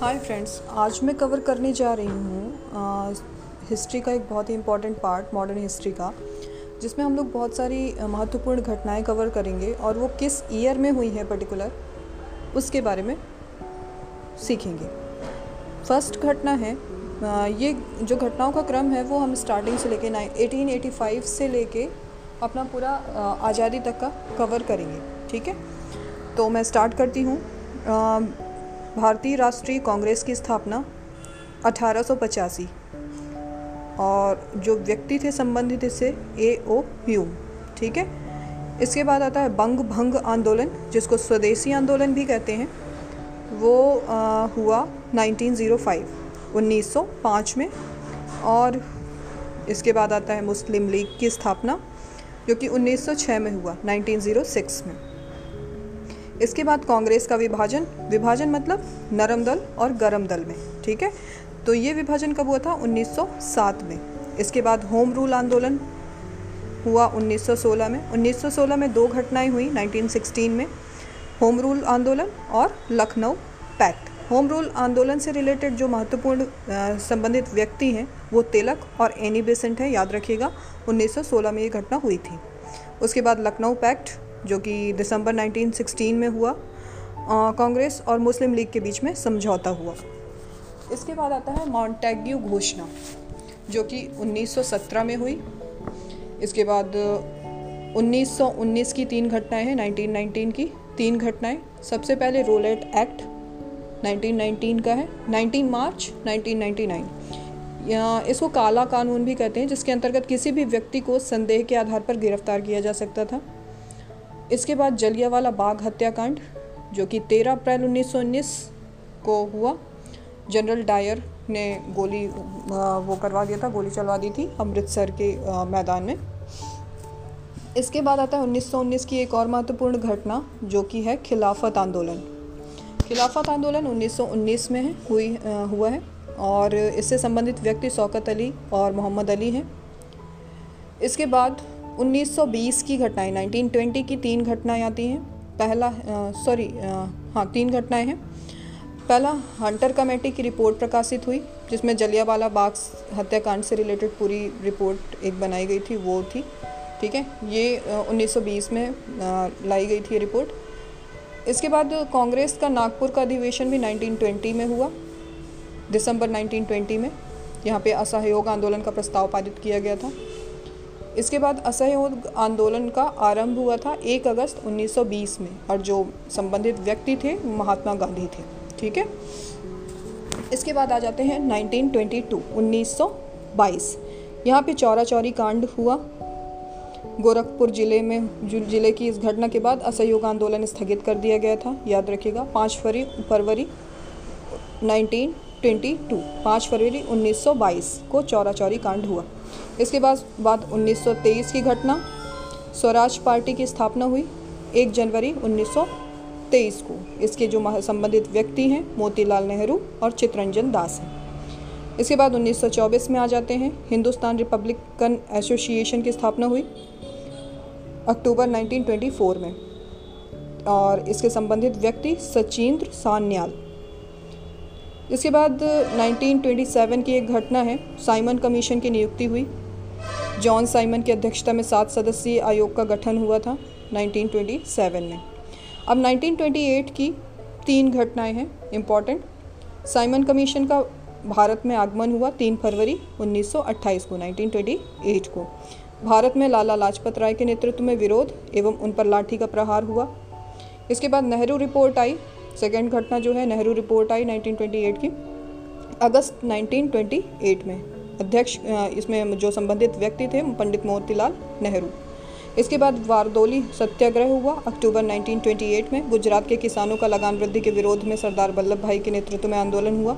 Hi friends आज मैं cover करने जा रही हूँ हिस्ट्री का एक बहुत ही इंपॉर्टेंट पार्ट मॉडर्न हिस्ट्री का, जिसमें हम लोग बहुत सारी महत्वपूर्ण घटनाएँ कवर करेंगे और वो किस ईयर में हुई है पर्टिकुलर उसके बारे में सीखेंगे। फ़र्स्ट घटना है ये जो घटनाओं का क्रम है वो हम स्टार्टिंग से लेके नाइन एटीन से लेके अपना पूरा आज़ादी तक का कवर करेंगे, ठीक है? तो मैं स्टार्ट करती हूँ। भारतीय राष्ट्रीय कांग्रेस की स्थापना अठारह सौ पचासी और जो व्यक्ति थे संबंधित इससे ए ओ ह्यूम ठीक है? इसके बाद आता है बंग भंग आंदोलन जिसको स्वदेशी आंदोलन भी कहते हैं। वो आ, हुआ 1905 1905 में और इसके बाद आता है मुस्लिम लीग की स्थापना जो कि 1906 में हुआ 1906 में। इसके बाद कांग्रेस का विभाजन विभाजन मतलब नरम दल और गरम दल में, ठीक है? तो ये विभाजन कब हुआ था? 1907 में। इसके बाद होम रूल आंदोलन हुआ 1916 में। 1916 में दो घटनाएँ हुई 1916 में होम रूल आंदोलन और लखनऊ पैक्ट। होम रूल आंदोलन से रिलेटेड जो महत्वपूर्ण संबंधित व्यक्ति हैं, वो तिलक और एनी बेसेंट है, याद रखिएगा 1916 में ये घटना हुई थी। उसके बाद लखनऊ पैक्ट जो कि दिसंबर 1916 में हुआ कांग्रेस और मुस्लिम लीग के बीच में समझौता हुआ। इसके बाद आता है मॉन्टेग्यू घोषणा, जो कि 1917 में हुई। इसके बाद 1919 की तीन घटनाएँ हैं 1919 की तीन घटनाएँ। सबसे पहले रोलेट एक्ट 1919 का है 19 मार्च 1999 या, इसको काला कानून भी कहते हैं, जिसके अंतर्गत किसी भी व्यक्ति को संदेह के आधार पर गिरफ़्तार किया जा सकता था। इसके बाद जलियावाला बाग हत्याकांड, जो कि 13 अप्रैल 1919 को हुआ। जनरल डायर ने गोली वो करवा दिया था, गोली चलवा दी थी अमृतसर के मैदान में। इसके बाद आता है 1919 की एक और महत्वपूर्ण घटना, जो कि है खिलाफत आंदोलन। खिलाफत आंदोलन 1919 में है, हुई हुआ है और इससे संबंधित व्यक्ति शौकत अली और मोहम्मद अली हैं। इसके बाद 1920 की घटनाएँ 1920 की तीन घटनाएँ आती हैं। पहला सॉरी हाँ तीन घटनाएँ हैं। पहला, हंटर कमेटी की रिपोर्ट प्रकाशित हुई, जिसमें जलियावाला बाग हत्याकांड से रिलेटेड पूरी रिपोर्ट एक बनाई गई थी, वो थी, ठीक है? ये 1920 में लाई गई थी रिपोर्ट। इसके बाद कांग्रेस का नागपुर का अधिवेशन भी 1920 में हुआ, दिसंबर 1920 में। यहाँ पे असहयोग आंदोलन का प्रस्ताव पारित किया गया था। इसके बाद असहयोग आंदोलन का आरंभ हुआ था 1 अगस्त 1920 में, और जो संबंधित व्यक्ति थे, महात्मा गांधी थे, ठीक है? इसके बाद आ जाते हैं 1922 1922 यहाँ पे चौरा चौरी कांड हुआ। गोरखपुर ज़िले में ज़िले की इस घटना के बाद असहयोग आंदोलन स्थगित कर दिया गया था, याद रखिएगा, पाँच फरवरी फरवरी 1922 पाँच फरवरी 1922 को चौरा चौरी कांड हुआ। इसके बाद बाद 1923 की घटना। स्वराज पार्टी की स्थापना हुई एक जनवरी 1923 को। इसके जो संबंधित व्यक्ति हैं, मोतीलाल नेहरू और चित्रंजन दास हैं। इसके बाद 1924 में आ जाते हैं। हिंदुस्तान रिपब्लिकन एसोसिएशन की स्थापना हुई अक्टूबर 1924 में। और इसके संबंधित व्यक्ति सचिंद्र सान्याल इसके बाद 1927 की एक घटना है। साइमन कमीशन की नियुक्ति हुई। जॉन साइमन की अध्यक्षता में सात सदस्यीय आयोग का गठन हुआ था 1927 में। अब 1928 की तीन घटनाएँ हैं इंपॉर्टेंट साइमन कमीशन का भारत में आगमन हुआ तीन फरवरी 1928 को 1928 को। भारत में लाला लाजपत राय के नेतृत्व में विरोध एवं उन पर लाठी का प्रहार हुआ। इसके बाद नेहरू रिपोर्ट आई सेकेंड घटना जो है, नेहरू रिपोर्ट आई 1928 की, अगस्त 1928 में। अध्यक्ष इसमें जो संबंधित व्यक्ति थे, पंडित मोतीलाल नेहरू। इसके बाद वारदोली सत्याग्रह हुआ, अक्टूबर 1928 में। गुजरात के किसानों का लगान वृद्धि के विरोध में सरदार वल्लभ भाई के नेतृत्व में आंदोलन हुआ।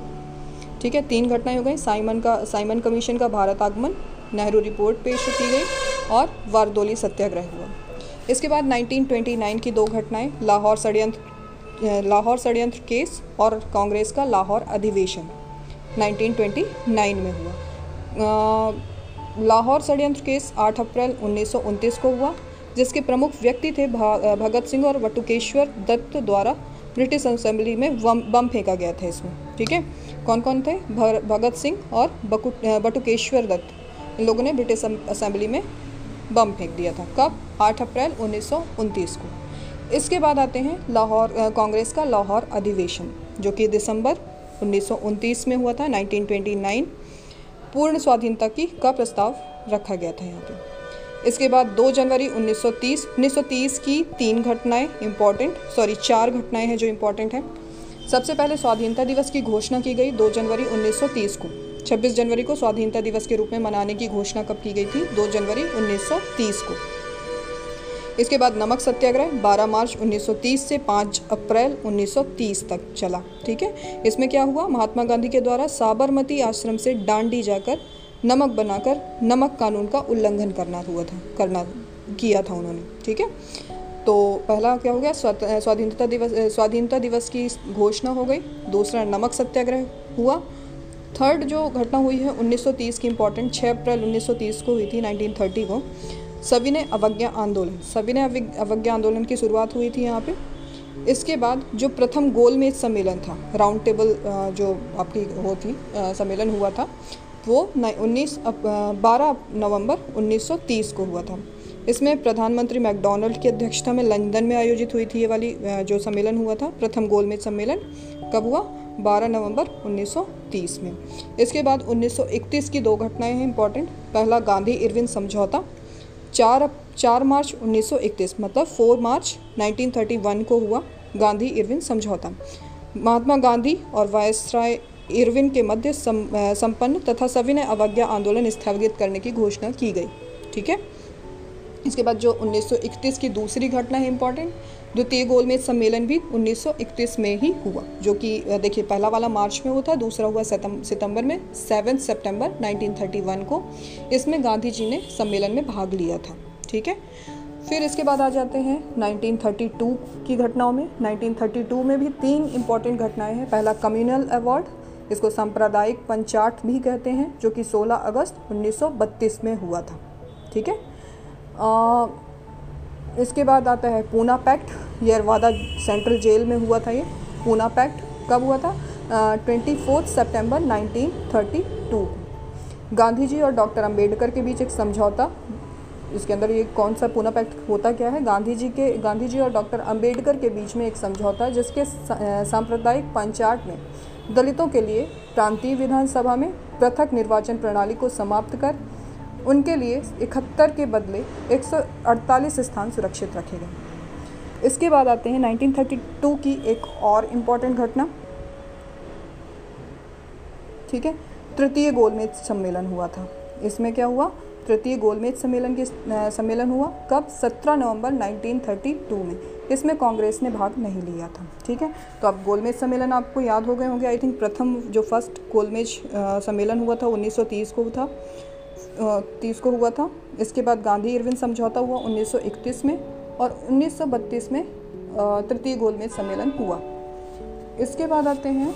ठीक है, तीन घटनाएँ हो गई, साइमन का, साइमन कमीशन का भारत आगमन, नेहरू रिपोर्ट पेश की गई और वारदोली सत्याग्रह हुआ। इसके बाद 1929 की दो घटनाएँ, लाहौर षड्यंत्र लाहौर षडयंत्र केस और कांग्रेस का लाहौर अधिवेशन 1929 में हुआ। लाहौर षडयंत्र केस 8 अप्रैल उन्नीस सौ उनतीस को हुआ, जिसके प्रमुख व्यक्ति थे भगत सिंह और वटुकेश्वर दत्त द्वारा ब्रिटिश असेंबली में बम फेंका गया था इसमें। ठीक है? कौन कौन थे भगत सिंह और बटुकेश्वर दत्त। इन लोगों ने ब्रिटिश असेंबली में बम फेंक दिया था। कब? 8 अप्रैल उन्नीस सौ उनतीस को। इसके बाद आते हैं लाहौर कांग्रेस का लाहौर अधिवेशन, जो कि दिसंबर उन्नीस सौ उनतीस में हुआ था 1929 पूर्ण स्वाधीनता की का प्रस्ताव रखा गया था यहाँ पे। इसके बाद 2 जनवरी 1930 1930 की तीन घटनाएँ इंपॉर्टेंट सॉरी चार घटनाएँ हैं जो इंपॉर्टेंट हैं। सबसे पहले स्वाधीनता दिवस की घोषणा की गई 2 जनवरी 1930 को। 26 जनवरी को स्वाधीनता दिवस के रूप में मनाने की घोषणा कब की गई थी? 2 जनवरी 1930 को। इसके बाद नमक सत्याग्रह 12 मार्च 1930 से 5 अप्रैल 1930 तक चला, ठीक है? इसमें क्या हुआ? महात्मा गांधी के द्वारा साबरमती आश्रम से डांडी जाकर नमक बनाकर नमक कानून का उल्लंघन करना हुआ था, करना किया था उन्होंने, ठीक है? तो पहला क्या हो गया? स्वाधीनता दिवस स्वाधीनता दिवस की घोषणा हो गई। दूसरा नमक सत्याग्रह हुआ। थर्ड जो घटना हुई है 1930 की इम्पोर्टेंट 6 अप्रैल 1930 को हुई थी 1930 को। सभी ने अवज्ञा आंदोलन सविनय अवज्ञा आंदोलन की शुरुआत हुई थी यहाँ पे। इसके बाद जो प्रथम गोलमेज सम्मेलन था राउंड टेबल जो आपकी वो थी सम्मेलन हुआ था, वो उन्नीस बारह नवंबर 1930 को हुआ था। इसमें प्रधानमंत्री मैकडोनल्ड की अध्यक्षता में लंदन में आयोजित हुई थी ये वाली जो सम्मेलन हुआ था, प्रथम गोलमेज सम्मेलन, कब हुआ? 12 नवंबर 1930 में। इसके बाद 1931 की दो घटनाएँ हैं इंपॉर्टेंट पहला गांधी इरविन समझौता चार चार मार्च 1931 मतलब 4 मार्च 1931 को हुआ गांधी इरविन समझौता। महात्मा गांधी और वायसराय इरविन के मध्य संपन्न तथा सविनय अवज्ञा आंदोलन स्थगित करने की घोषणा की गई, ठीक है? इसके बाद जो 1931 की दूसरी घटना है इंपॉर्टेंट द्वितीय गोलमेज सम्मेलन भी 1931 में ही हुआ, जो कि देखिए, पहला वाला मार्च में हुआ था, दूसरा हुआ सितंबर में सेवन सितंबर 1931 को। इसमें गांधी जी ने सम्मेलन में भाग लिया था, ठीक है? फिर इसके बाद आ जाते हैं 1932 की घटनाओं में। 1932 में भी तीन इंपॉर्टेंट घटनाएँ हैं। पहला कम्युनल अवार्ड इसको सांप्रदायिक पंचाट भी कहते हैं, जो कि 16 अगस्त 1932 में हुआ था, ठीक है? इसके बाद आता है Poona pact. Yerwada central jail में हुआ था ये, पूना पैक्ट। कब हुआ था? Twenty fourth September nineteen thirty two Gandhi ji और डॉक्टर अंबेडकर के बीच एक समझौता। इसके अंदर ये कौन सा पूना पैक्ट होता क्या है? गांधी जी के गांधी जी और डॉक्टर अंबेडकर के बीच में एक समझौता, जिसके सांप्रदायिक पंचायत में दलितों के लिए प्रांतीय विधानसभा में पृथक निर्वाचन प्रणाली को समाप्त कर उनके लिए इकहत्तर के बदले 148 स्थान सुरक्षित रखे गए। इसके बाद आते हैं 1932 की एक और इंपॉर्टेंट घटना। ठीक है? तृतीय गोलमेज सम्मेलन हुआ था। इसमें क्या हुआ? तृतीय गोलमेज सम्मेलन की सम्मेलन हुआ कब? 17 नवंबर 1932 में। इसमें कांग्रेस ने भाग नहीं लिया था। ठीक है? तो अब गोलमेज सम्मेलन आपको याद हो गए होंगे। आई थिंक प्रथम जो फ़र्स्ट गोलमेज सम्मेलन हुआ था 1930 को था। तीस को हुआ था। इसके बाद गांधी इरविन समझौता हुआ 1931 में और 1932 में तृतीय गोलमेज सम्मेलन हुआ। इसके बाद आते हैं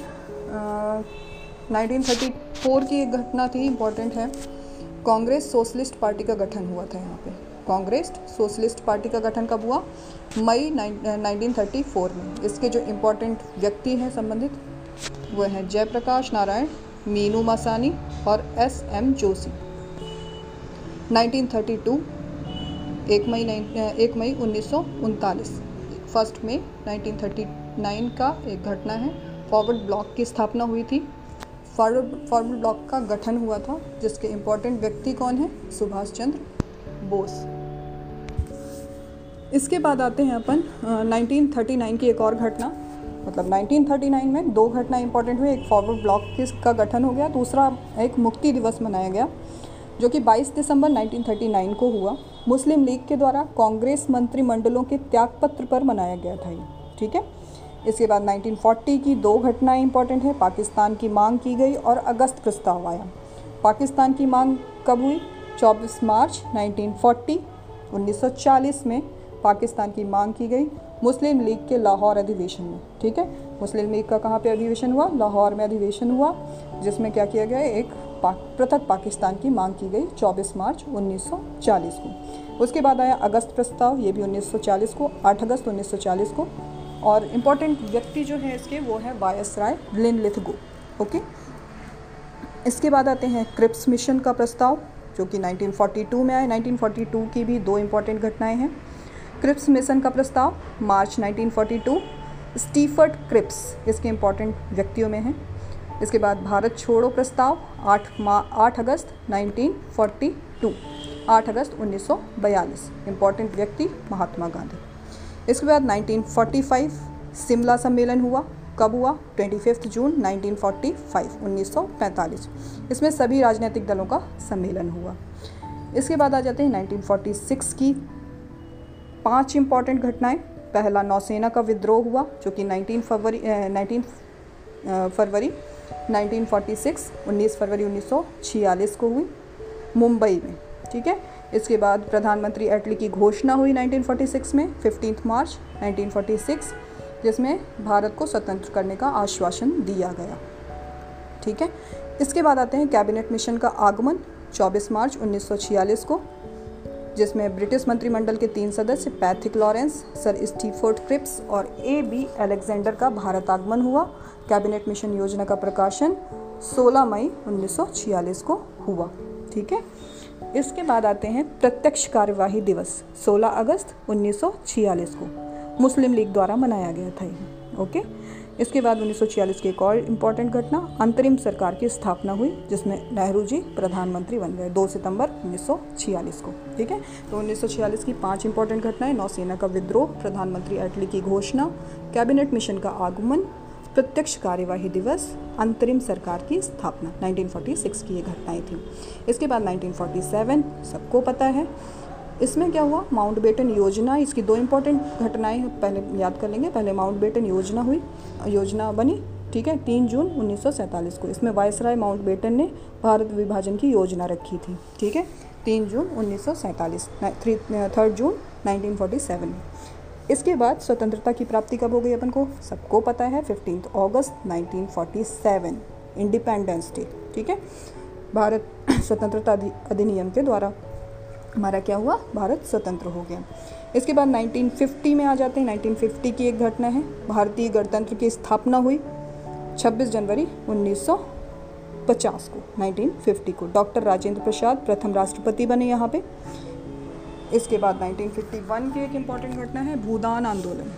थर्टी फोर की एक घटना थी, इंपॉर्टेंट है। कांग्रेस सोशलिस्ट पार्टी का गठन हुआ था यहाँ पे। कांग्रेस सोशलिस्ट पार्टी का गठन कब हुआ? मई नाइनटीन थर्टी फोर में। इसके जो इम्पोर्टेंट व्यक्ति हैं संबंधित वह हैं जयप्रकाश नारायण, मीनू मसानी और एस एम जोशी। 1932 एक मई एक मई उन्नीस सौ उनतालीस। फ़र्स्ट में 1939 का एक घटना है। फॉरवर्ड ब्लॉक की स्थापना हुई थी। फॉरवर्ड फॉरवर्ड ब्लॉक का गठन हुआ था जिसके इम्पोर्टेंट व्यक्ति कौन है? सुभाष चंद्र बोस। इसके बाद आते हैं अपन uh, 1939 की एक और घटना। मतलब 1939 में दो घटना इंपॉर्टेंट हुई एक फॉरवर्ड ब्लॉक का गठन हो गया दूसरा एक मुक्ति दिवस मनाया गया। जो कि 22 दिसंबर 1939 को हुआ, मुस्लिम लीग के द्वारा कांग्रेस मंत्रिमंडलों के त्यागपत्र पर मनाया गया था ये, ठीक है? इसके बाद 1940 की दो घटनाएँ इंपॉर्टेंट है, पाकिस्तान की मांग की गई और अगस्त प्रस्ताव आया। पाकिस्तान की मांग कब हुई? 24 मार्च 1940 1940 में पाकिस्तान की मांग की गई मुस्लिम लीग के लाहौर अधिवेशन में, ठीक है? मुस्लिम लीग का कहाँ पे अधिवेशन हुआ? लाहौर में अधिवेशन हुआ, जिसमें क्या किया गया? एक पृथक पाकिस्तान की मांग की गई 24 मार्च 1940 को। उसके बाद आया अगस्त प्रस्ताव, ये भी 1940 को 8 अगस्त 1940 को। और इंपॉर्टेंट व्यक्ति जो है इसके, वो है वायस राय लिन लिथगो ओके? इसके बाद आते हैं क्रिप्स मिशन का प्रस्ताव, जो कि 1942 में आए 1942 की भी दो इंपॉर्टेंट घटनाएँ हैं। क्रिप्स मिशन का प्रस्ताव, मार्च 1942 स्टीफर्ड क्रिप्स, इसके इंपॉर्टेंट व्यक्तियों में हैं। इसके बाद भारत छोड़ो प्रस्ताव 8 मा 8 अगस्त 1942 8 अगस्त 1942 इंपॉर्टेंट व्यक्ति, महात्मा गांधी। इसके बाद 1945 शिमला सम्मेलन हुआ। कब हुआ? ट्वेंटी जून 1945 1945 इसमें सभी राजनीतिक दलों का सम्मेलन हुआ। इसके बाद आ जाते हैं 1946 की पाँच इंपॉर्टेंट घटनाएँ। पहला नौसेना का विद्रोह हुआ, जो कि 19 फरवरी नाइनटीन फरवरी 1946 19 फरवरी 1946 को हुई मुंबई में, ठीक है? इसके बाद प्रधानमंत्री एटली की घोषणा हुई 1946 में फिफ्टीन मार्च 1946 जिसमें भारत को स्वतंत्र करने का आश्वासन दिया गया, ठीक है? इसके बाद आते हैं कैबिनेट मिशन का आगमन 24 मार्च 1946 को जिसमें ब्रिटिश मंत्रिमंडल के तीन सदस्य, Pethick Lawrence, sir Stafford Cripps और ए बी अलेक्जेंडर का भारत आगमन हुआ। कैबिनेट मिशन योजना का प्रकाशन 16 मई 1946 को हुआ। ठीक है? इसके बाद आते हैं प्रत्यक्ष कार्यवाही दिवस 16 अगस्त 1946 को। मुस्लिम लीग द्वारा मनाया गया था ये ओके? इसके बाद 1946 की एक और इंपॉर्टेंट घटना, अंतरिम सरकार की स्थापना हुई, जिसमें नेहरू जी प्रधानमंत्री बन गए 2 सितंबर 1946 को, ठीक है? तो 1946 की पाँच इंपॉर्टेंट घटनाएँ, नौसेना का विद्रोह, प्रधानमंत्री अटली की घोषणा, कैबिनेट मिशन का आगमन, प्रत्यक्ष कार्यवाही दिवस, अंतरिम सरकार की स्थापना 1946 की ये घटनाएँ थी। इसके बाद 1947 सबको पता है। इसमें क्या हुआ? माउंट बेटन योजना, इसकी दो इम्पोर्टेंट घटनाएँ पहले याद कर लेंगे। पहले माउंट बेटन योजना हुई, योजना बनी, ठीक है? तीन जून उन्नीस सौ सैंतालीस को। इसमें वायसराय माउंट बेटन ने भारत विभाजन की योजना रखी थी, ठीक है? तीन जून उन्नीस थ्री थर्ड जून 1947 में। इसके बाद स्वतंत्रता की प्राप्ति कब हो गई अपन को? सबको पता है फिफ्टीन अगस्त 1947 इंडिपेंडेंस डे ठीक है? भारत स्वतंत्रता अधिनियम के द्वारा। हमारा क्या हुआ? भारत स्वतंत्र हो गया। इसके बाद 1950 में आ जाते हैं। 1950 की एक घटना है। भारतीय गणतंत्र की स्थापना हुई 26 जनवरी 1950 को 1950 को। डॉक्टर राजेंद्र प्रसाद प्रथम राष्ट्रपति बने यहाँ पे। इसके बाद 1951 की एक इंपॉर्टेंट घटना है, भूदान आंदोलन।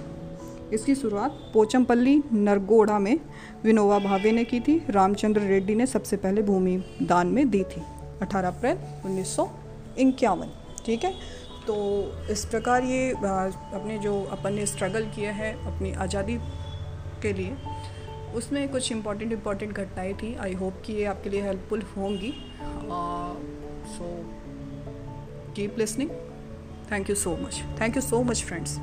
इसकी शुरुआत पोचमपल्ली, नरगोड़ा में विनोबा भावे ने की थी। रामचंद्र रेड्डी ने सबसे पहले भूमि दान में दी थी। 18 अप्रैल उन्नीस इक्यावन, ठीक है? तो इस प्रकार ये अपने जो अपन ने स्ट्रगल किया है अपनी आज़ादी के लिए, उसमें कुछ इंपॉर्टेंट इंपॉर्टेंट घटनाएँ थी। आई होप कि ये आपके लिए हेल्पफुल होंगी। So keep listening thank you so much thank you so much friends